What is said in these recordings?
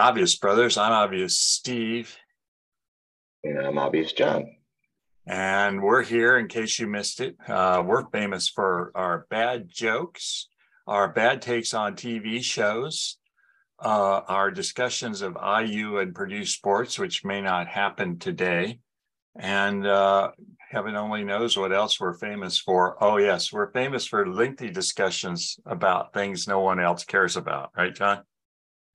Obvious Brothers. I'm Obvious Steve. And I'm Obvious John. And we're here in case you missed it. Uh, we're famous for our bad jokes, our bad takes on TV shows, uh, our discussions of IU and Purdue sports, which may not happen today. And uh, heaven only knows what else we're famous for. Oh, yes, we're famous for lengthy discussions about things no one else cares about, right, John?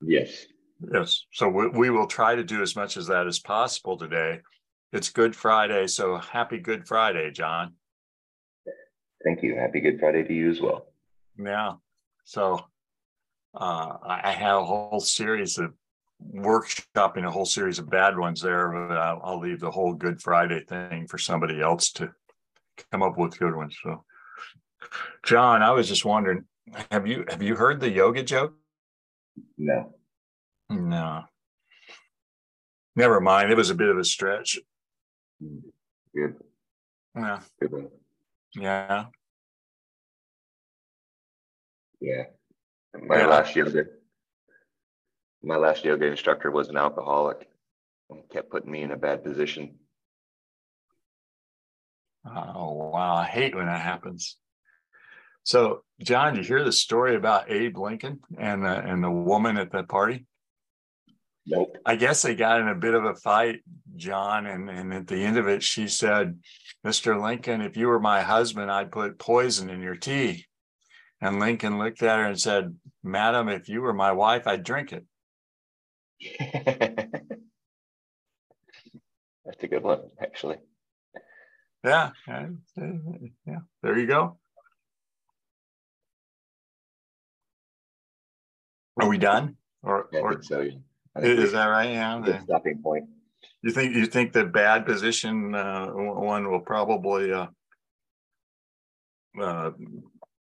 Yes. Yes. So we, we will try to do as much as that as possible today. It's Good Friday. So happy Good Friday, John. Thank you. Happy Good Friday to you as well. Yeah. So uh, I have a whole series of workshopping a whole series of bad ones there, but I'll, I'll leave the whole Good Friday thing for somebody else to come up with good ones. So, John, I was just wondering, have you have you heard the yoga joke? No. No. Never mind. It was a bit of a stretch. Good. Yeah. Good. Yeah. Yeah. My Yeah. last yoga, my last yoga instructor was an alcoholic and kept putting me in a bad position. Oh wow. I hate when that happens. So, John, you hear the story about Abe Lincoln and the and the woman at the party? Nope. I guess they got in a bit of a fight, John, and, and at the end of it, she said, Mr. Lincoln, if you were my husband, I'd put poison in your tea. And Lincoln looked at her and said, Madam, if you were my wife, I'd drink it. That's a good one, actually. Yeah. Yeah. yeah. There you go. Are we done? Or, I or so. yeah. Is that right? Yeah. good stopping point. You think you think the bad position uh, one will probably uh, uh,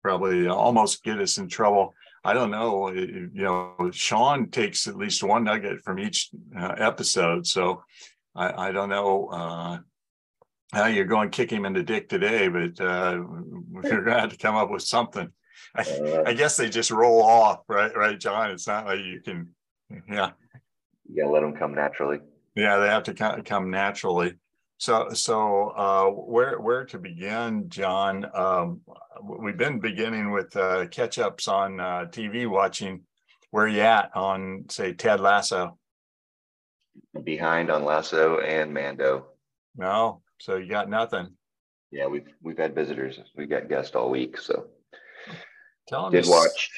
probably almost get us in trouble. I don't know. You know, Sean takes at least one nugget from each uh, episode, so I, I don't know uh, how you're going to kick him in the dick today, but uh, we're going to have to come up with something. I, Uh, I guess they just roll off, right? Right, John. It's not like you can, yeah. You gotta let them come naturally. Yeah, they have to come naturally. So, so uh, where where to begin, John? Um, we've been beginning with uh, catch ups on uh, TV watching. Where you at on say Ted Lasso? Behind on Lasso and Mando. No, so you got nothing. Yeah, we've we've had visitors. We got guests all week, so Tell did us- watch.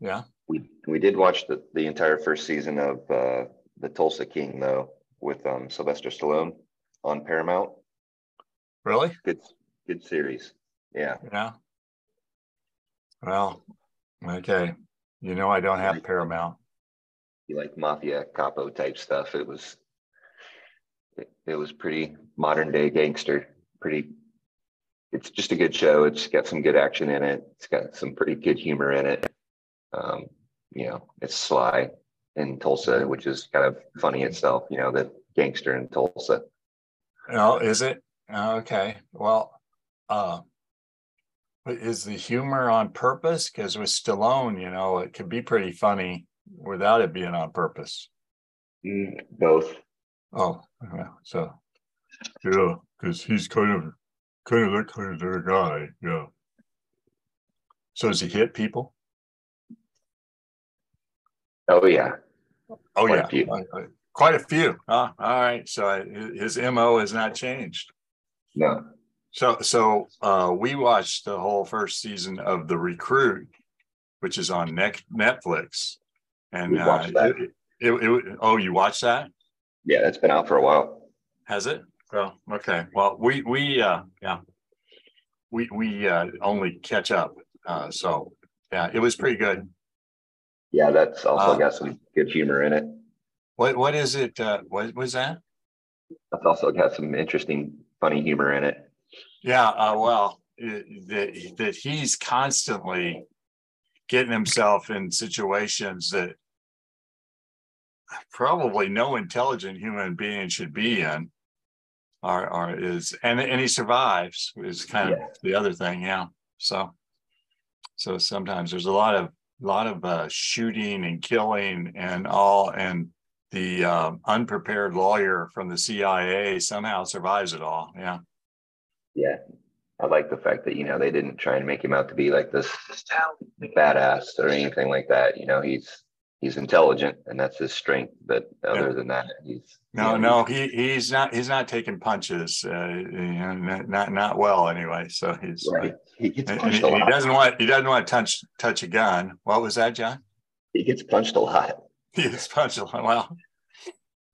Yeah. We we did watch the the entire first season of uh, the Tulsa King though with um, Sylvester Stallone on Paramount. Really? Good good series. Yeah, Yeah. Well, okay. You know I don't have Paramount. you like mafia capo type stuff. It was it, it was pretty modern day gangster. Pretty. It's just a good show. It's got some good action in it. It's got some pretty good humor in it. Um, you know, it's Sly in Tulsa, which is kind of funny itself. You know, the gangster in Tulsa. Oh, is it? Okay. Well, uh, is the humor on purpose? Because with Stallone, you know, it could be pretty funny without it being on purpose. Mm, Both. Oh, so yeah, because he's kind of kind of that kind of guy. Yeah. So does he hit people? Oh yeah. Oh Quite a yeah, few. I- I- quite a few. Huh? All right. So I, his mo has not changed. No. So, so uh, we watched the whole first season of The Recruit, which is on Net- Netflix. And We watched uh, that. It, it, it- oh, you watched that? Yeah, that's been out for a while. Has it? Oh, okay. Well, we we uh, yeah, we we uh, only catch up. Uh, so yeah, it was pretty good. Yeah, that's also Uh, got some good humor in it. What what is it? Uh, what was that? That's also got some interesting, funny humor in it. Yeah. Uh, well, that that he's constantly getting himself in situations that probably no intelligent human being should be in. Or, or is and and he survives is kind of the other thing. Yeah. So so sometimes there's a lot of a lot of uh, shooting and killing and all, and the uh, unprepared lawyer from the CIA somehow survives it all. Yeah. Yeah. I like the fact that, you know, they didn't try and make him out to be like this badass or anything like that. You know, he's he's intelligent and that's his strength. But other yeah. than that, he's no, you know, no, he he's not he's not taking punches, uh, you know, not not well anyway. So he's right. he gets punched he, a lot. He doesn't want he doesn't want to touch touch a gun. What was that, John? He gets punched a lot. He gets punched a lot. Well,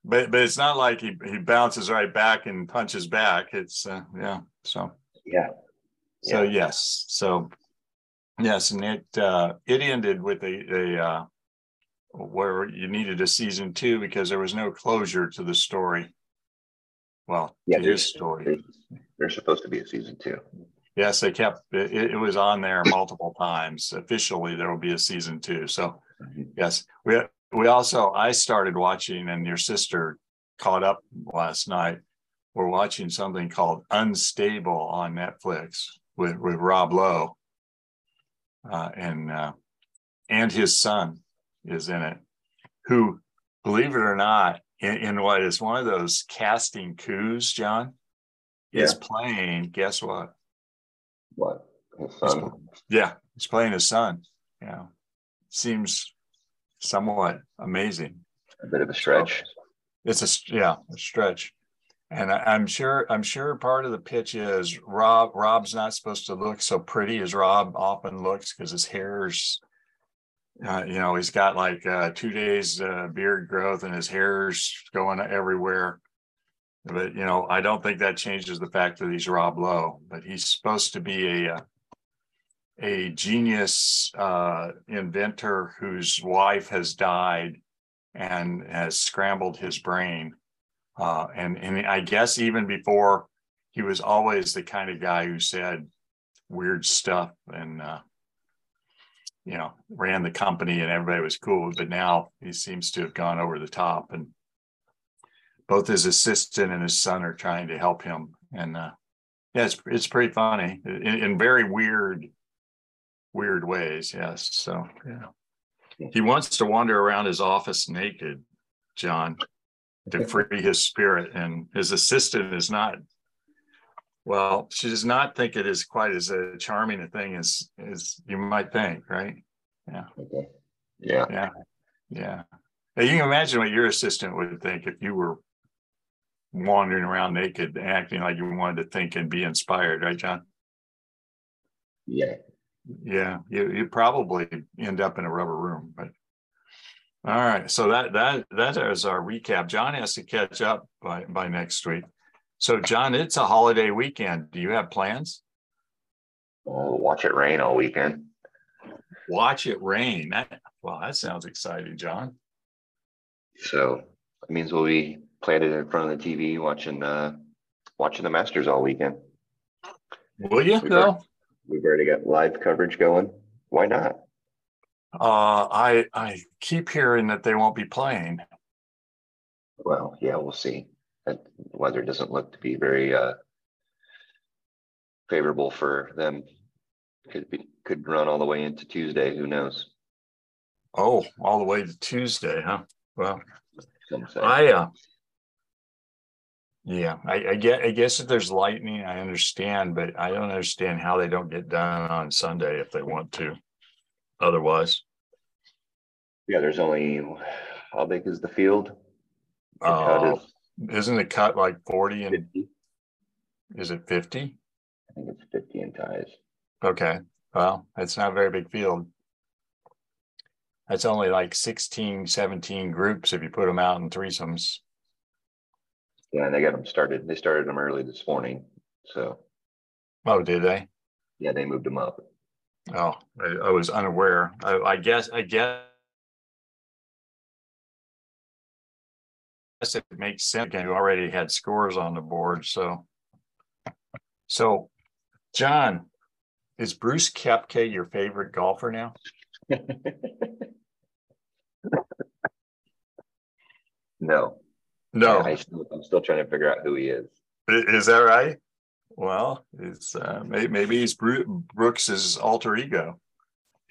but but it's not like he he bounces right back and punches back. It's uh, yeah. So yeah. So yeah. yes. So yes, and it uh, it ended with a a uh, where you needed a season two because there was no closure to the story. Well, yeah, his story. There's supposed to be a season two. Yes, they kept it, it was on there multiple times. Officially, there will be a season two. So, yes, we we also I started watching, and your sister caught up last night. We're watching something called Unstable on Netflix with with Rob Lowe, uh, and uh, and his son is in it, who, believe it or not, in, in what is one of those casting coups, John, yeah. is playing. Guess what? What? His son. He's, yeah, he's playing his son. Yeah, seems somewhat amazing. A bit of a stretch. It's a yeah, a stretch. And I, am sure I'm sure part of the pitch is Rob Rob's not supposed to look so pretty as Rob often looks because his hair's uh, you know, he's got like uh, two days uh, beard growth and his hair's going everywhere. But you know, I don't think that changes the fact that he's Rob Lowe. But he's supposed to be a uh, a genius uh, inventor whose wife has died and has scrambled his brain. Uh, and and I guess even before he was always the kind of guy who said weird stuff and you know, ran the company and everybody was cool. But now he seems to have gone over the top, and both his assistant and his son are trying to help him. And uh, yeah, it's it's pretty funny in, in very weird, weird ways. Yes. So yeah, he wants to wander around his office naked, John, to free his spirit, and his assistant is not well, she does not think it is quite as a charming a thing as as you might think, right? Yeah. Okay. Yeah. Yeah. Yeah. Now you can imagine what your assistant would think if you were wandering around naked, acting like you wanted to think and be inspired, right, John? Yeah. Yeah. You you probably end up in a rubber room, but all right. So that that that is our recap. John has to catch up by by next week. So, John, it's a holiday weekend. Do you have plans? Oh, watch it rain all weekend. Watch it rain. That, well, that sounds exciting, John. So it means we'll be planted in front of the TV watching uh, watching the Masters all weekend. Will you? We've, already, we've already got live coverage going. Why not? Uh, I I keep hearing that they won't be playing. Well, yeah, we'll see the weather doesn't look to be very uh, favorable for them. Could be could run all the way into Tuesday. Who knows? Oh, all the way to Tuesday, huh? Well, I uh, yeah, I, I get. I guess if there's lightning, I understand, but I don't understand how they don't get done on Sunday if they want to. Otherwise, yeah, there's only how big is the field? Uh, isn't it cut like 40 and 50. is it 50? I think it's 50 in ties. Okay. Well, it's not a very big field. That's only like 16, 17 groups if you put them out in threesomes. Yeah, and they got them started. They started them early this morning. So. Oh, did they? Yeah, they moved them up. Oh, I, I was unaware. I, I guess. I guess guess it makes sense. You already had scores on the board. So, so John, is Bruce Kepke your favorite golfer now? no. No. I am still trying to figure out who he is. Is that right? Well, it's uh, maybe, maybe he's Brooks's alter ego.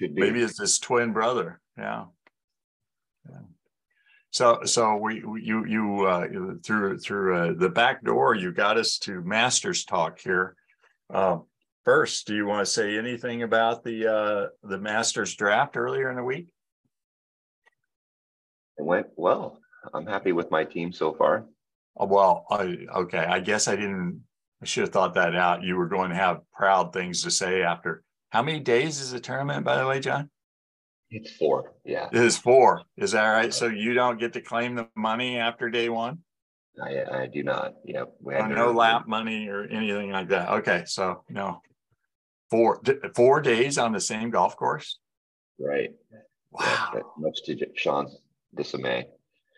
maybe it's his twin brother. Yeah. yeah. So, so we, you, you, uh, through, through uh, the back door, you got us to Masters talk here. Uh, first, do you want to say anything about the, uh, the Masters draft earlier in the week? It went well. I'm happy with my team so far. Oh, well, I, okay. I guess I didn't, I should have thought that out. You were going to have proud things to say after. How many days is the tournament, by the way, John? It's four. Yeah. It is four. Is that right? So you don't get to claim the money after day one? I, I do not. Yeah. We oh, no lap money or anything like that. Okay. So no. Four four days on the same golf course? Right. Wow. Yeah, much to Sean's dismay.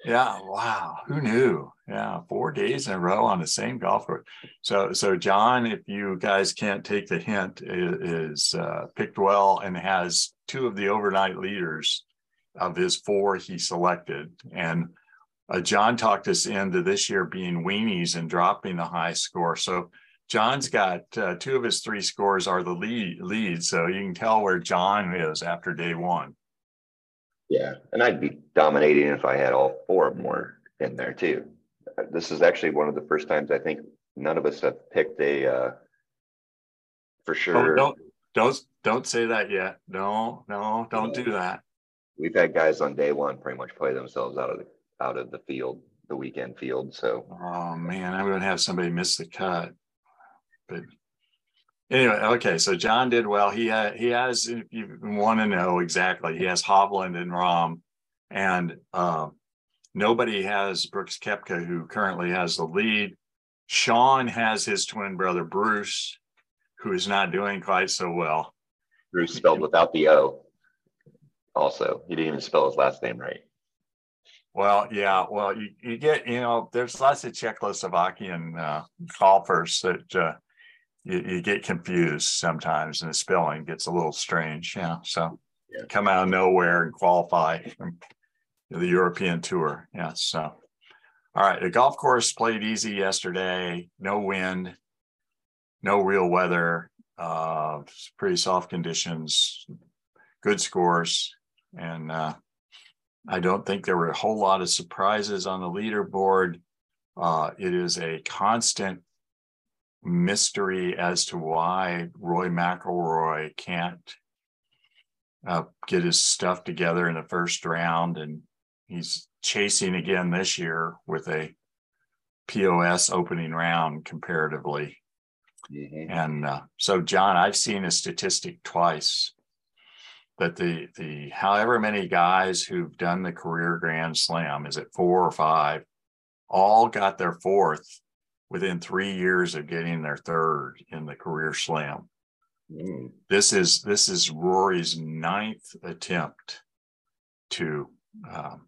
Yeah, wow. Who knew? Yeah, four days in a row on the same golf course. So, so John, if you guys can't take the hint, is uh, picked well and has two of the overnight leaders of his four he selected. And uh, John talked us into this year being weenies and dropping the high score. So John's got uh, two of his three scores are the lead lead. So you can tell where John is after day one. Yeah, and I'd be dominating if I had all four of them were in there too. This is actually one of the first times I think none of us have picked a uh, for sure. Oh, don't don't don't say that yet. No, no, don't do that. We've had guys on day one pretty much play themselves out of the out of the field, the weekend field. So oh man, I'm gonna have somebody miss the cut. But Anyway, okay, so John did well. He had, he has, if you want to know exactly, he has Hovland and Rahm, and uh, nobody has Brooks Koepka, who currently has the lead. Sean has his twin brother Bruce, who is not doing quite so well. Bruce spelled without the O. Also, he didn't even spell his last name right. Well, yeah. Well, you, you get, you know, there's lots of Czechoslovakian uh, golfers that uh, you, you get confused sometimes and the spelling gets a little strange. Yeah. So yeah. come out of nowhere and qualify the European tour. Yeah. So, all right. The golf course played easy yesterday. No wind, no real weather, uh, pretty soft conditions, good scores. And uh, I don't think there were a whole lot of surprises on the leaderboard. Uh, it is a constant mystery as to why Rory McIlroy can't uh, get his stuff together in the first round, and he's chasing again this year with a POS opening round comparatively. Mm-hmm. And uh, so, John, I've seen a statistic twice that the the however many guys who've done the career Grand Slam is it four or five, all got their fourth within three years of getting their third in the career slam. Mm. This is this is Rory's ninth attempt to um,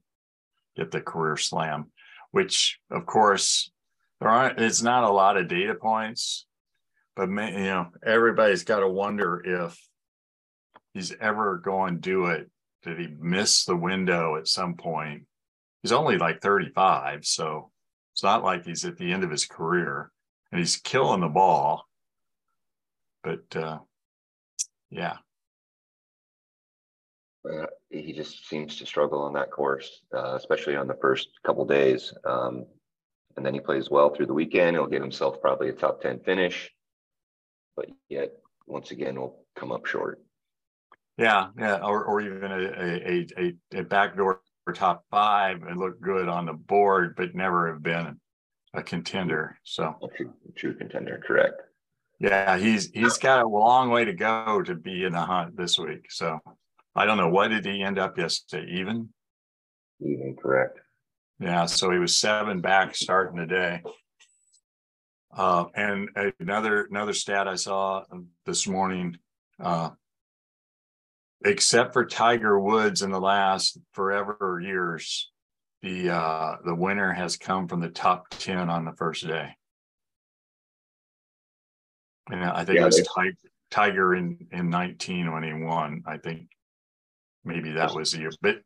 get the career slam, which of course there aren't. It's not a lot of data points, but man, you know everybody's got to wonder if he's ever going to do it. Did he miss the window at some point? He's only like 35, so it's not like he's at the end of his career and he's killing the ball. But uh, yeah. Uh, he just seems to struggle on that course, uh, especially on the first couple days. Um, and then he plays well through the weekend. He'll get himself probably a top 10 finish, but yet once again will come up short. Yeah, yeah, or, or even a, a, a, a backdoor top five and look good on the board, but never have been a contender. So a true, true contender, correct. Yeah, he's he's got a long way to go to be in the hunt this week. So I don't know what did he end up yesterday? Even? Even correct. Yeah, so he was seven back starting today. Uh, and another another stat I saw this morning, uh, except for Tiger Woods in the last forever years, the uh, the winner has come from the top ten on the first day. And I think yeah, it was Tiger, Tiger in in nineteen when he won. I think maybe that was the year, but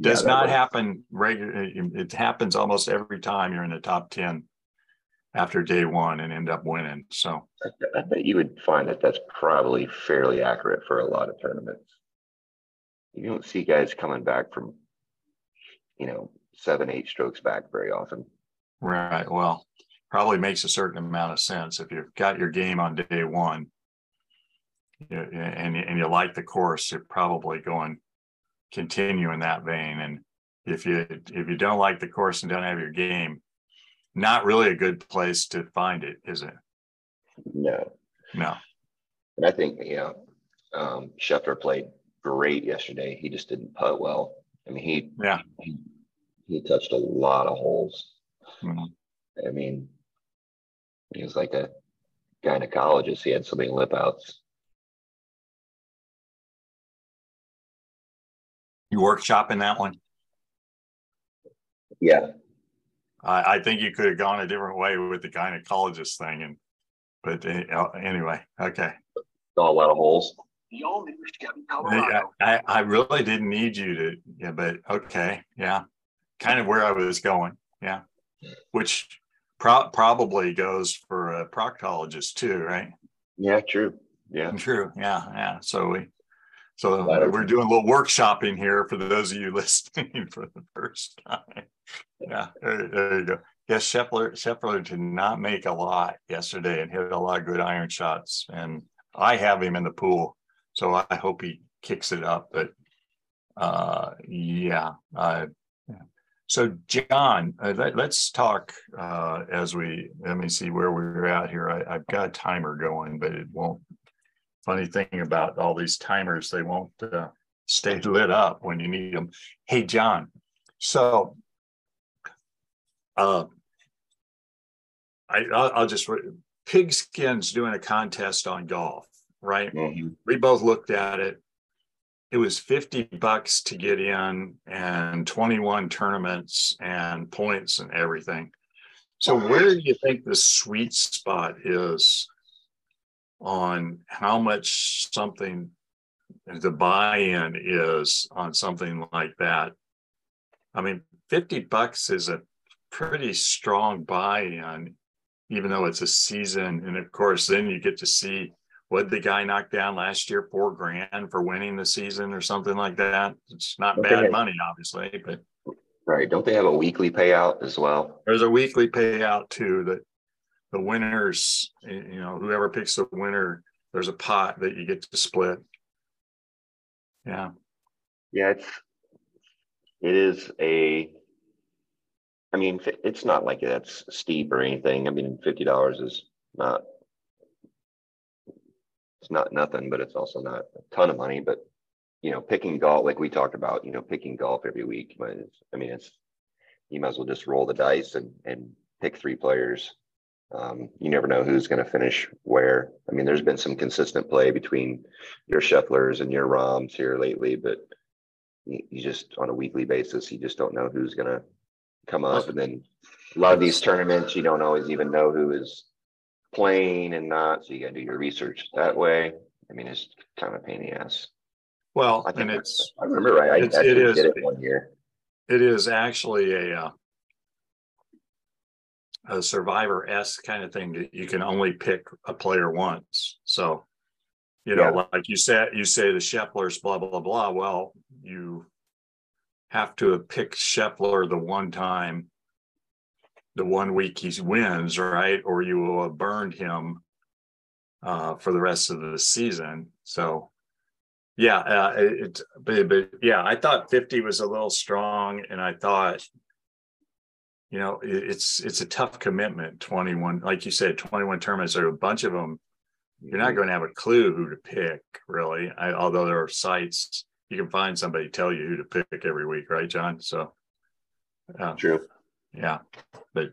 does yeah, not was. happen regular. It happens almost every time you're in the top ten after day one and end up winning. So I bet you would find that that's probably fairly accurate for a lot of tournaments. you don't see guys coming back from, you know, seven, eight strokes back very often. Right. Well, probably makes a certain amount of sense if you've got your game on day one and, and you like the course, you're probably going continue in that vein. And if you if you don't like the course and don't have your game, not really a good place to find it, is it? No. No. And I think, you know, um, Scheffler played great yesterday. He just didn't putt well. I mean, he yeah he, he touched a lot of holes. Mm-hmm. I mean, he was like a gynecologist. He had so many lip outs. You workshop in that one? Yeah. I, I think you could have gone a different way with the gynecologist thing, and but uh, anyway, okay. Saw a lot of holes. The all new Colorado. I, I really didn't need you to, yeah, but okay, yeah, kind of where I was going, yeah, which pro- probably goes for a proctologist too, right? Yeah, true. Yeah, true. Yeah, yeah. So we, so we're doing a little workshopping here for those of you listening for the first time. Yeah, there, there you go. Yes, Scheffler, Scheffler did not make a lot yesterday and hit a lot of good iron shots. And I have him in the pool, so I hope he kicks it up. But uh, yeah, uh, so John, uh, let, us talk uh, as we let me see where we're at here. I, have got a timer going, but it won't. Funny thing about all these timers, they won't uh, stay lit up when you need them. Hey, John. So, uh, I I'll, just Pigskin's doing a contest on golf, right? Mm-hmm. We both looked at it. It was 50 bucks to get in and 21 tournaments and points and everything. So where do you think the sweet spot is on how much something the buy-in is on something like that? I mean, 50 bucks is a pretty strong buy-in even though it's a season. And of course, then you get to see what the guy knocked down last year, four grand for winning the season or something like that. It's not okay. bad money, obviously, but right. Don't they have a weekly payout as well? There's a weekly payout too that the winners, you know, whoever picks the winner, there's a pot that you get to split. Yeah. Yeah, it's it is a I mean, it's not like that's steep or anything. I mean, fifty dollars is not it's not nothing, but it's also not a ton of money. But you know, picking golf, like we talked about, you know, picking golf every week. I mean, it's you might as well just roll the dice and and pick three players. Um, you never know who's going to finish where. I mean, there's been some consistent play between your Schefflers and your Rahms here lately, but you, you just on a weekly basis, you just don't know who's going to come up. And then a lot of these tournaments, you don't always even know who is playing and not. So you got to do your research that way. I mean, it's kind of a pain in the ass. Well, I and it's, I remember right. I it's, it is, did it one year. It is actually a, uh, a survivor s kind of thing that you can only pick a player once. So, you know, yeah. like you said, you say the Schefflers, blah, blah, blah. Well, you have to have picked Scheffler the one time, the one week he wins, right? Or you will have burned him uh, for the rest of the season. So, yeah, uh, it, but, but yeah, I thought 50 was a little strong, and I thought, you know, it's it's a tough commitment. 21, like you said, 21 tournaments. There are a bunch of them. You're not mm-hmm. going to have a clue who to pick, really. I, although there are sites you can find somebody tell you who to pick every week, right, John? So, uh, true. Yeah, but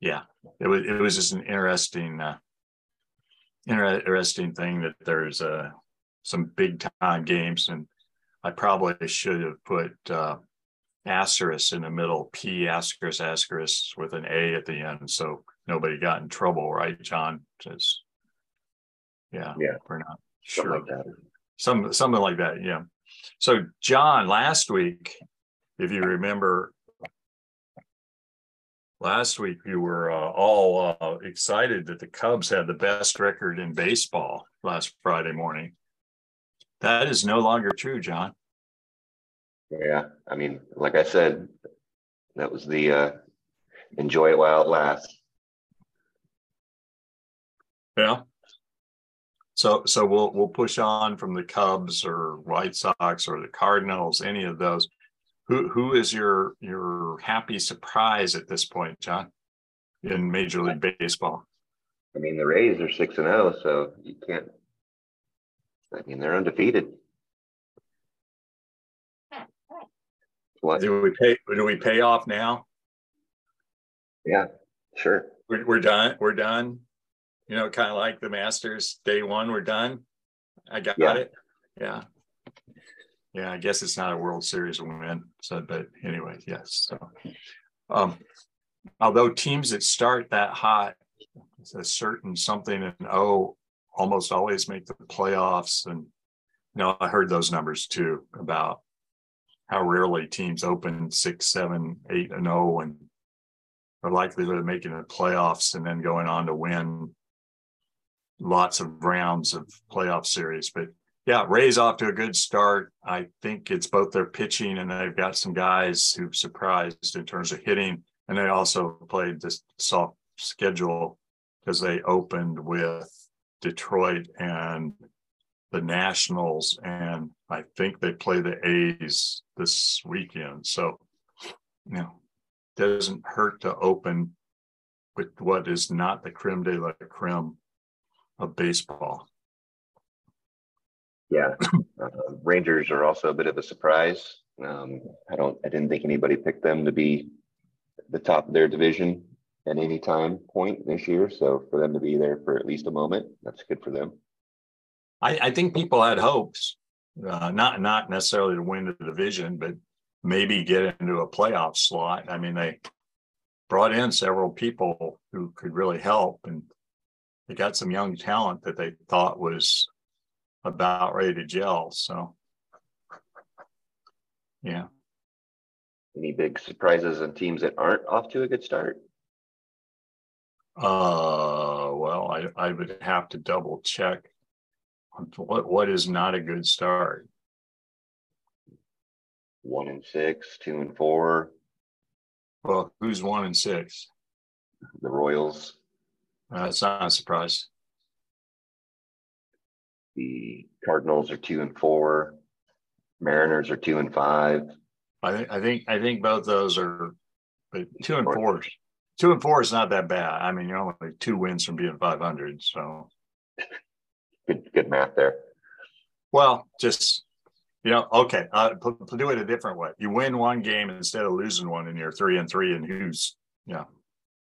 yeah, it was it was just an interesting, uh, interesting thing that there's uh, some big time games, and I probably should have put uh, asterisk in the middle, P asterisk asterisk with an A at the end, so nobody got in trouble, right, John? Just yeah, yeah, we're not sure. Like that. Some something like that, yeah. So, John, last week, if you remember, last week you were uh, all uh, excited that the Cubs had the best record in baseball last Friday morning. That is no longer true, John. Yeah, I mean, like I said, that was the uh, enjoy it while it lasts. Yeah. So so we'll we'll push on from the Cubs or White Sox or the Cardinals, any of those. Who who is your your happy surprise at this point, John, in Major League Baseball? I mean, the Rays are six and zero, so you can't. I mean, they're undefeated. What do we pay? Do we pay off now? Yeah, sure. We're, we're done. We're done. You know, kind of like the Masters day one. We're done. I got yeah. it. Yeah. Yeah, I guess it's not a World Series win. So, but anyway, yes. So, um, although teams that start that hot, it's a certain something and oh, almost always make the playoffs. And you know, I heard those numbers too about how rarely teams open six, seven, eight, and oh, and are likelihood of making the playoffs and then going on to win lots of rounds of playoff series. But yeah, Ray's off to a good start. I think it's both their pitching and they've got some guys who've surprised in terms of hitting. And they also played this soft schedule because they opened with Detroit and the Nationals, and I think they play the A's this weekend. So, you know, doesn't hurt to open with what is not the creme de la creme of baseball. Yeah, uh, Rangers are also a bit of a surprise. Um, I don't, I didn't think anybody picked them to be the top of their division at any time point this year. So for them to be there for at least a moment, that's good for them. I, I think people had hopes, uh, not not necessarily to win the division, but maybe get into a playoff slot. I mean, they brought in several people who could really help, and they got some young talent that they thought was about ready to gel. So, yeah. Any big surprises on teams that aren't off to a good start? Uh, well, I, I would have to double check what what is not a good start. One and six, two and four. Well, who's one and six? The Royals. Uh, it's not a surprise. The Cardinals are two and four. Mariners are two and five. I think I think I think both those are, but two and four. Two and four is not that bad. I mean, you're only two wins from being 500. So good, good math there. Well, just you know, okay. Uh, do it a different way. You win one game instead of losing one, and you're three and three, and who's yeah, you know,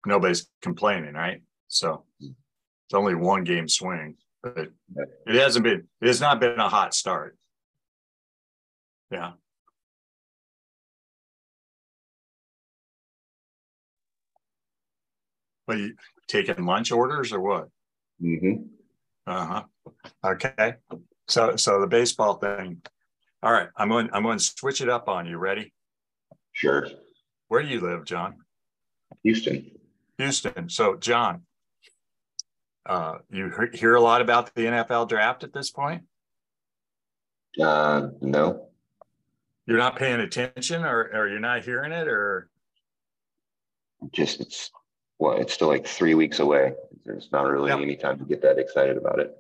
nobody's complaining, right? So it's only one game swing, but it hasn't been. It has not been a hot start. Yeah. But you taking lunch orders or what? Mm-hmm. Uh-huh. Okay. So so the baseball thing. All right. I'm going I'm going to switch it up on you. Ready? Sure. Where do you live, John? Houston. Houston. So John, uh, you hear a lot about the NFL draft at this point? Uh, no. You're not paying attention, or, or you're not hearing it, or just it's well, it's still like three weeks away. There's not really yep. any time to get that excited about it.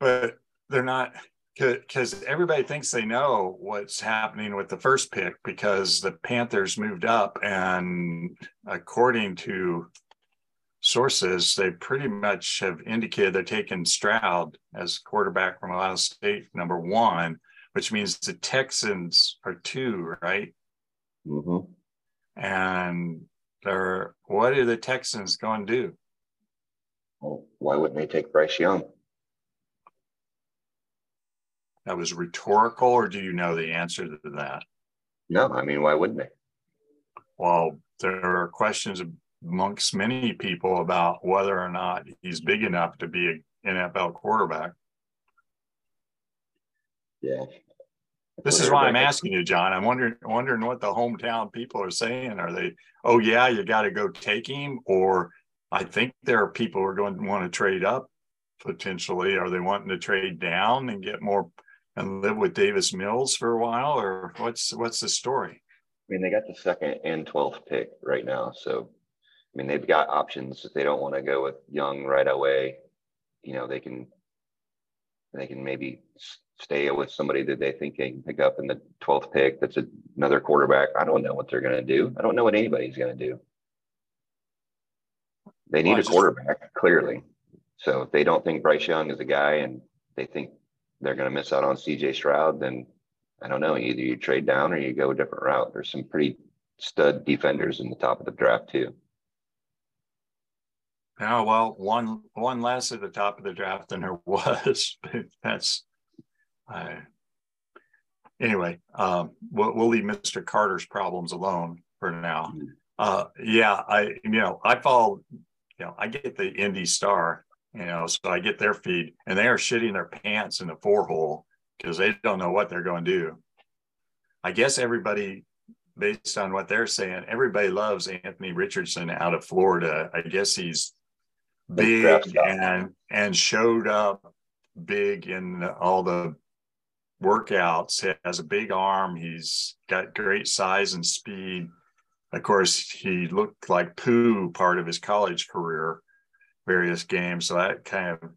But they're not because everybody thinks they know what's happening with the first pick because the Panthers moved up, and according to sources, they pretty much have indicated they're taking Stroud as quarterback from Ohio State, number one, which means the Texans are two, right? Mm-hmm. And or what are the Texans going to do? Well, why wouldn't they take Bryce Young? That was rhetorical, or do you know the answer to that? No, I mean, why wouldn't they? Well, there are questions amongst many people about whether or not he's big enough to be an NFL quarterback. Yeah, this is why I'm asking you, John. I'm wondering wondering what the hometown people are saying. Are they, oh yeah, you got to go take him, or I think there are people who are going to want to trade up potentially. Are they wanting to trade down and get more and live with Davis Mills for a while, or what's what's the story? I mean, they got the second and twelfth pick right now, so I mean, they've got options if they don't want to go with Young right away. You know, they can they can maybe stay with somebody that they think they can pick up in the 12th pick. That's another quarterback. I don't know what they're going to do. I don't know what anybody's going to do. They need well, a quarterback, just... clearly. So if they don't think Bryce Young is a guy and they think they're going to miss out on CJ Stroud, then I don't know. Either you trade down or you go a different route. There's some pretty stud defenders in the top of the draft, too. Yeah, well, one one less at the top of the draft than there was. That's uh, anyway. Um, we'll, we'll leave Mr. Carter's problems alone for now. Mm-hmm. Uh, yeah, I you know I follow. You know, I get the Indy Star. You know, so I get their feed, and they are shitting their pants in the four hole because they don't know what they're going to do. I guess everybody based on what they're saying, everybody loves Anthony Richardson out of Florida. I guess he's big and and showed up big in all the workouts. He has a big arm. He's got great size and speed. Of course, he looked like poo part of his college career, various games. So that kind of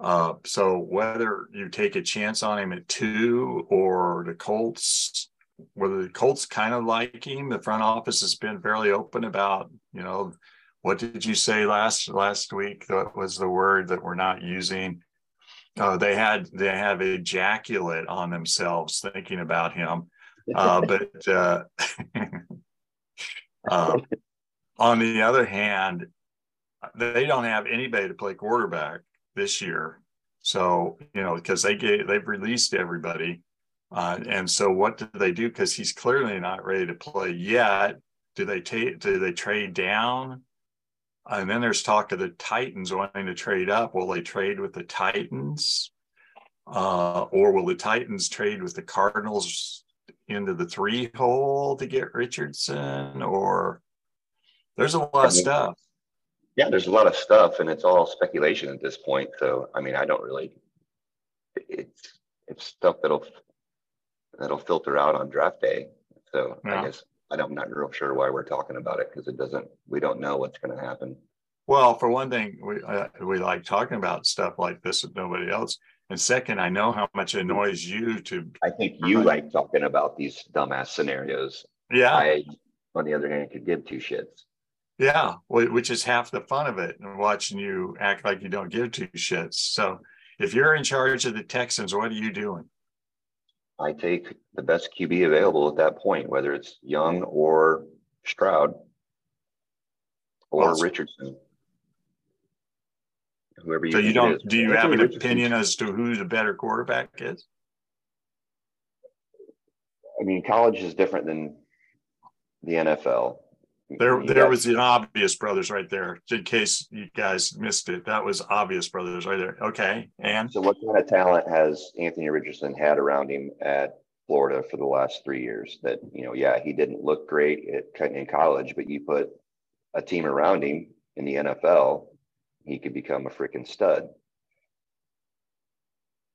uh, so whether you take a chance on him at two or the Colts, whether the Colts kind of like him, the front office has been fairly open about, you know, what did you say last last week? That was the word that we're not using. Uh, they had they have ejaculate on themselves thinking about him, uh, but uh, uh, on the other hand, they don't have anybody to play quarterback this year. So you know because they get they've released everybody, uh, and so what do they do? Because he's clearly not ready to play yet. Do they take? Do they trade down? And then there's talk of the Titans wanting to trade up. Will they trade with the Titans? Uh, or will the Titans trade with the Cardinals into the three hole to get Richardson? Or there's a lot of stuff. Yeah, there's a lot of stuff, and it's all speculation at this point. So, I mean, I don't really. It's it's stuff that'll that'll filter out on draft day. So yeah. I guess I'm not real sure why we're talking about it because it doesn't. We don't know what's going to happen. Well, for one thing, we uh, we like talking about stuff like this with nobody else. And second, I know how much it annoys you to. I think you like talking about these dumbass scenarios. Yeah. I, on the other hand, could give two shits. Yeah, which is half the fun of it, and watching you act like you don't give two shits. So, if you're in charge of the Texans, what are you doing? I take the best QB available at that point, whether it's Young or Stroud or well, Richardson. Whoever you so you don't do you have an opinion as to who the better quarterback is? I mean, college is different than the NFL. There, there was the obvious brothers right there. In case you guys missed it, that was obvious brothers right there. Okay, and so what kind of talent has Anthony Richardson had around him at Florida for the last three years? That you know, yeah, he didn't look great at, in college, but you put a team around him in the NFL, he could become a freaking stud.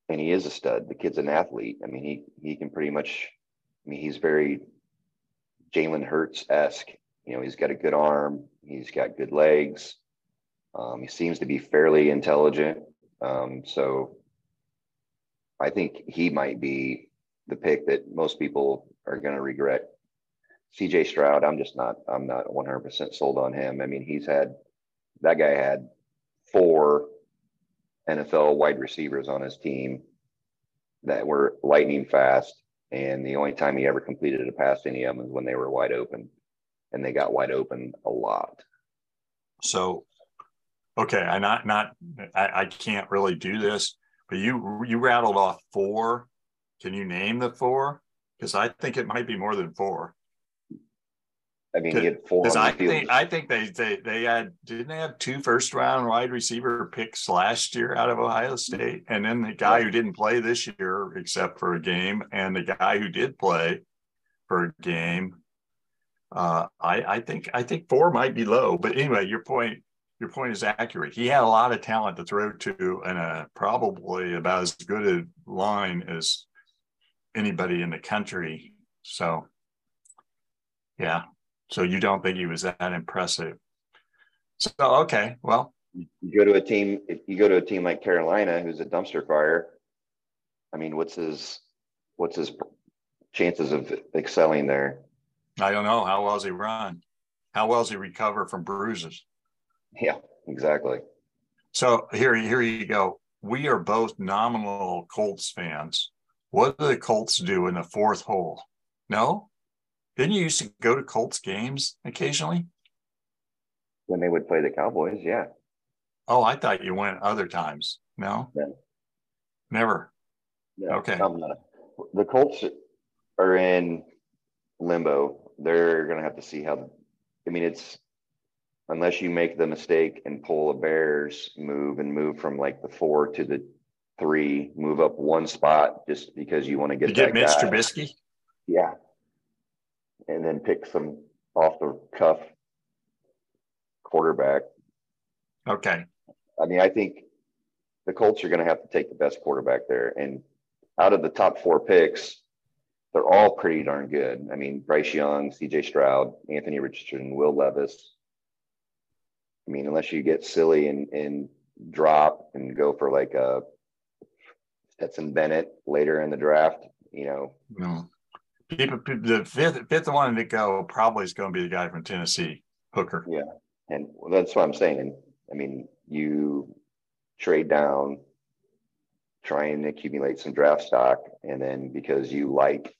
And he is a stud. The kid's an athlete. I mean, he he can pretty much. I mean, he's very Jalen Hurts esque you know, he's got a good arm. He's got good legs. Um, he seems to be fairly intelligent. Um, so I think he might be the pick that most people are going to regret. CJ Stroud, I'm just not, I'm not 100% sold on him. I mean, he's had, that guy had four NFL wide receivers on his team that were lightning fast. And the only time he ever completed a pass to any of them was when they were wide open and they got wide open a lot. So, okay, I not not I, I can't really do this, but you you rattled off four. Can you name the four? Because I think it might be more than four. I mean, he had four. Because I think I think they they they had didn't they have two first round wide receiver picks last year out of Ohio State, and then the guy who didn't play this year except for a game, and the guy who did play for a game uh, I, I think I think four might be low, but anyway, your point your point is accurate. He had a lot of talent to throw to, and a probably about as good a line as anybody in the country. So, yeah. So you don't think he was that impressive? So okay, well, you go to a team. If you go to a team like Carolina, who's a dumpster fire, I mean, what's his what's his chances of excelling there? I don't know. How well does he run? How well does he recover from bruises? Yeah, exactly. So here, here you go. We are both nominal Colts fans. What do the Colts do in the fourth hole? No? Didn't you used to go to Colts games occasionally? When they would play the Cowboys, yeah. Oh, I thought you went other times. No? No. Never. No, Okay. The Colts are in limbo. They're going to have to see how. I mean, it's unless you make the mistake and pull a Bears move and move from like the four to the three, move up one spot just because you want to get You get Mitch guy. Trubisky? Yeah. And then pick some off the cuff quarterback. Okay. I mean, I think the Colts are going to have to take the best quarterback there. And out of the top four picks, they're all pretty darn good. I mean, Bryce Young, CJ Stroud, Anthony Richardson, Will Levis. I mean, unless you get silly and, and drop and go for like a Stetson Bennett later in the draft, you know, No. People, the fifth, fifth one to go probably is going to be the guy from Tennessee, Hooker. Yeah, and that's what I'm saying. I mean, you trade down, try and accumulate some draft stock, and then because you like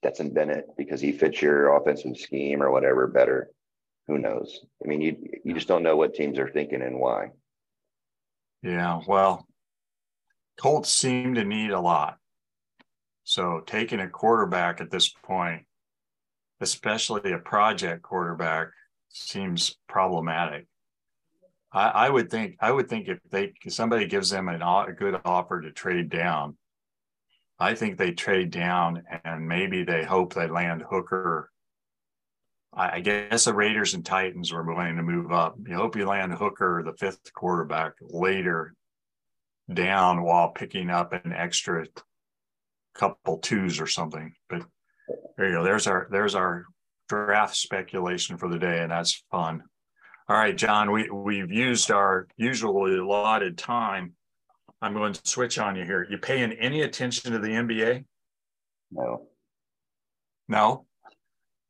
Stetson Bennett because he fits your offensive scheme or whatever better, who knows? I mean, you you just don't know what teams are thinking and why. Yeah, well, Colts seem to need a lot. So taking a quarterback at this point, especially a project quarterback, seems problematic. I, I would think I would think if they if somebody gives them an, a good offer to trade down, I think they trade down and maybe they hope they land Hooker. I, guess the Raiders and Titans were willing to move up. You hope you land Hooker, the fifth quarterback, later down while picking up an extra couple twos or something. But there you go. There's our there's our draft speculation for the day, and that's fun. All right, John, we we've used our usually allotted time. I'm going to switch on you here. You paying any attention to the NBA? No, No.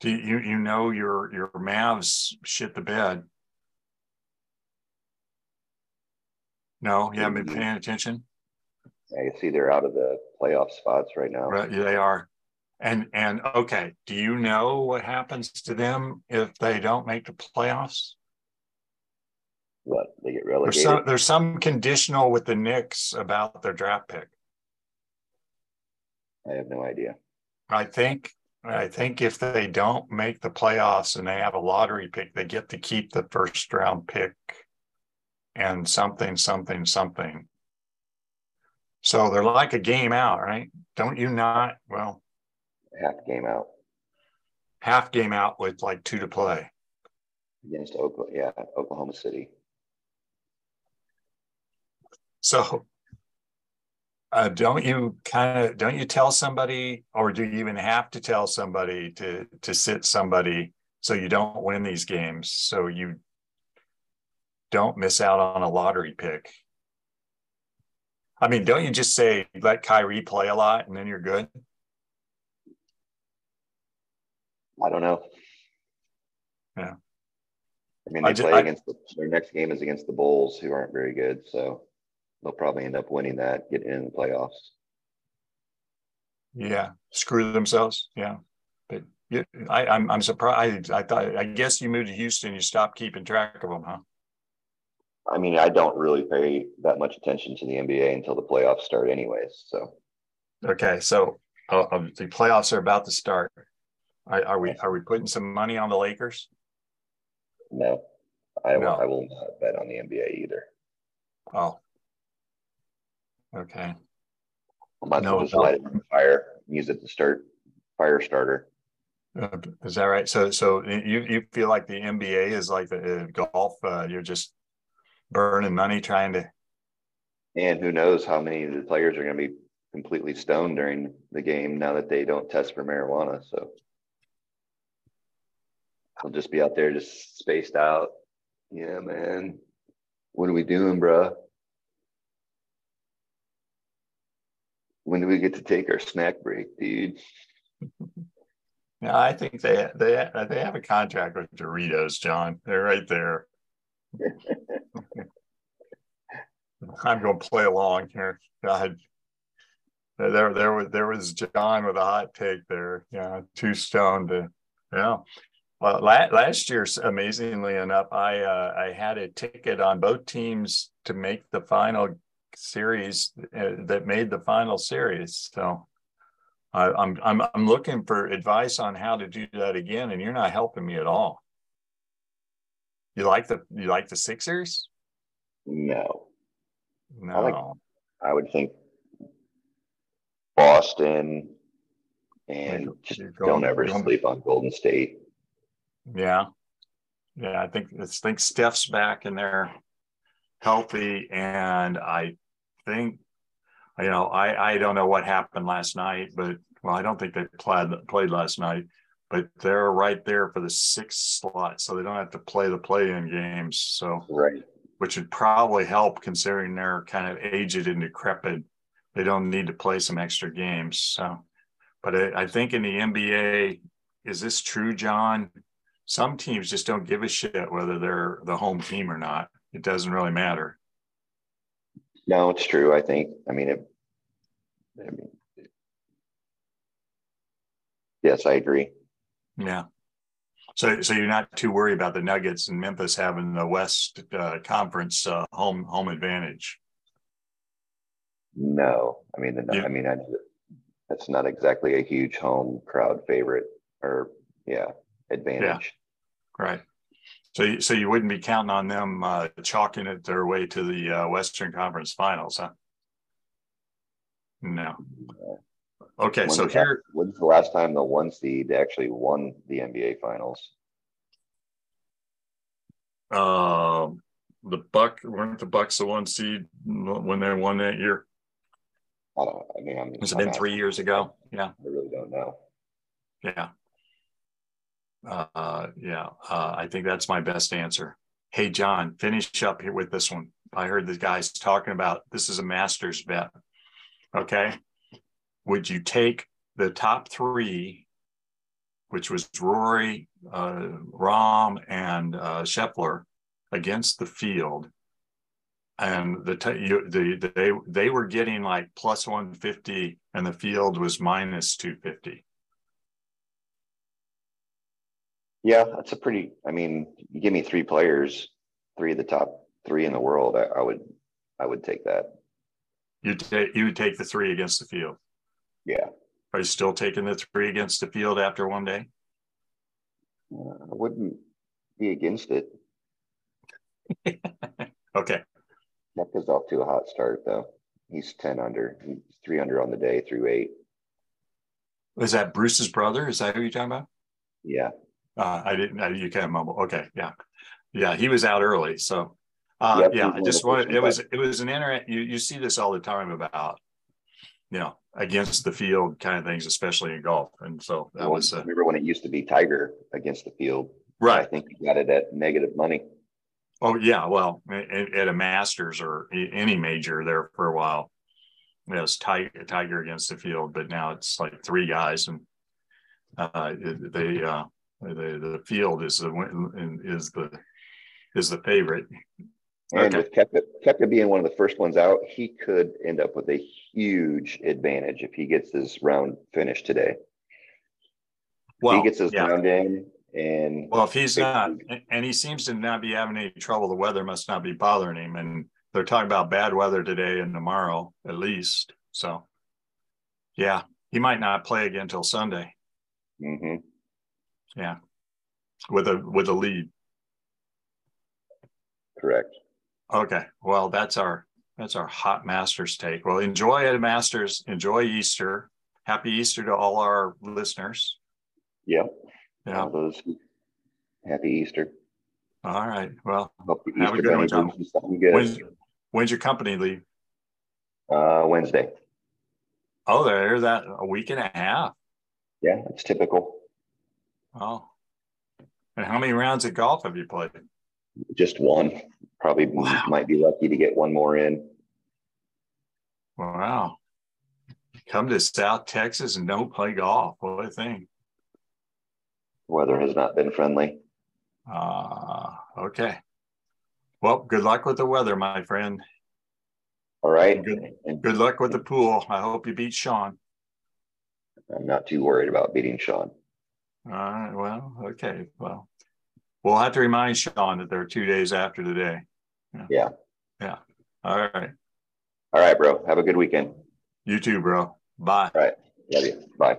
Do you you know your your Mavs shit the bed? No, you haven't been mm-hmm. paying attention. I can see they're out of the playoff spots right now. Right, they are. And and okay, do you know what happens to them if they don't make the playoffs? What they get There's relegated? some there's some conditional with the Knicks about their draft pick. I have no idea. I think I think if they don't make the playoffs and they have a lottery pick, they get to keep the first round pick and something, something, something. So they're like a game out, right? Don't you not? Well, Half game out half game out with like two to play. against Oklahoma. Yeah, Oklahoma City. So uh, don't you kind of don't you tell somebody or do you even have to tell somebody to to sit somebody so you don't win these games so you don't miss out on a lottery pick i mean don't you just say let Kyrie play a lot and then you're good I don't know. Yeah. I mean, I they ju- play I- against the, their next game is against the Bulls, who aren't very good. So they'll probably end up winning that, getting in the playoffs. yeah screw themselves yeah but you, I, I'm I'm surprised. I thought I guess you moved to Houston. You stopped keeping track of them, huh? I mean, I don't really pay that much attention to the NBA until the playoffs start, anyways. So Okay, so uh, uh, the playoffs are about to start. Are, are we are we putting some money on the Lakers? no, I, will No. I will not bet on the NBA either. Oh, okay. I might as well No, just no. light it on fire, use it to start fire starter. Uh, is that right? So so you you feel like the NBA is like the uh, golf? Uh, you're just burning money trying to. And who knows how many of the players are going to be completely stoned during the game now that they don't test for marijuana. So I'll just be out there just spaced out. Yeah, man. What are we doing, bro? When do we get to take our snack break, dude? Yeah, I think they they they have a contract with Doritos, John. They're right there. I'm going to play along here. God, there there was there was John with a hot take there. Yeah, too stoned to yeah. Well, last year, amazingly enough, I uh, I had a ticket on both teams to make the final series uh, that made the final series. So I, I'm I'm I'm looking for advice on how to do that again, and you're not helping me at all. You like the you like the Sixers? No. No. I, like, I would think Boston and just don't ever sleep on Golden State. Yeah. Yeah, I think I think Steph's back in they're healthy. And I think you know, I I don't know what happened last night, but well, I don't think they played played last night, but they're right there for the sixth slot, so they don't have to play the play-in games. So right, which would probably help considering they're kind of aged and decrepit. They don't need to play some extra games. So, but I, I think in the NBA, is this true, John? Some teams just don't give a shit whether they're the home team or not. It doesn't really matter. No, it's true. I think. I mean, it, I mean, yes, I agree. Yeah. So, so you're not too worried about the Nuggets and Memphis having the West uh, Conference uh, home home advantage. No, I mean, the, yeah. I mean, I, that's not exactly a huge home crowd favorite, or yeah, advantage. Yeah. Right. So, you, so you wouldn't be counting on them uh, chalking it their way to the uh, Western Conference Finals, huh? No. Okay, when's so here. when's the last time the one seed actually won the NBA Finals? Um, the Buck weren't the Bucks the one seed when they won that year. I don't. I mean, I'm, has it been three years ago? Yeah, I really don't know. Yeah. Uh, yeah, uh, I think that's my best answer. Hey, John, finish up here with this one. I heard the guys talking about this is a master's bet. Okay. Would you take the top three, which was Rory, uh, Rahm, and uh, Scheffler, against the field? And the, t- you, the they they were getting like plus 150, and the field was minus 250. Yeah, that's a pretty. I mean, you give me three players, three of the top three in the world. I, I would, I would take that. You take you would take the three against the field. Yeah. Are you still taking the three against the field after one day? Uh, I wouldn't be against it. okay. Koepka's off to a hot start though. He's ten under. He's three under on the day through eight. Is that Bruce's brother? Is that who you're talking about? Yeah. Uh, I didn't. I, you can't mumble. Okay, yeah, yeah. He was out early, so uh, yep, yeah. I just wanted. It was. It was an internet. You you see this all the time about, you know, against the field kind of things, especially in golf. And so that well, was. Uh, remember when it used to be Tiger against the field? Right. I think he got it at negative money. Oh yeah, well, at, at a Masters or any major there for a while, it was Tiger, Tiger against the field, but now it's like three guys, and uh, they uh, the the field is the is the is the favorite. And okay. with Koepka, Koepka being one of the first ones out, he could end up with a huge advantage if he gets his round finished today. Well, he gets his yeah. round in, and well, if he's not, and he seems to not be having any trouble, the weather must not be bothering him. And they're talking about bad weather today and tomorrow, at least. So, yeah, he might not play again until Sunday. Mm-hmm. Yeah, with a with a lead. Correct. Okay. Well, that's our that's our hot Masters take. Well, enjoy it, Masters. Enjoy Easter. Happy Easter to all our listeners. Yep. Yeah. All those happy Easter. All right. Well, Have a good one, bunny John. brings you something good. when's, when's your company leave? Uh, Wednesday. Oh, they're that a week and a half. Yeah, it's typical. Oh. And how many rounds of golf have you played? Just one. Probably Wow. might be lucky to get one more in. Wow. Come to South Texas and don't play golf. What a thing. Weather has not been friendly. Uh, okay. Well, good luck with the weather, my friend. All right. Good. And Good luck with the pool. I hope you beat Sean. I'm not too worried about beating Sean. All right. Well, okay. Well, we'll have to remind Sean that there are two days after today. Yeah. Yeah. All right. All right, bro. Have a good weekend. You too, bro. Bye. All right. Love you. Bye.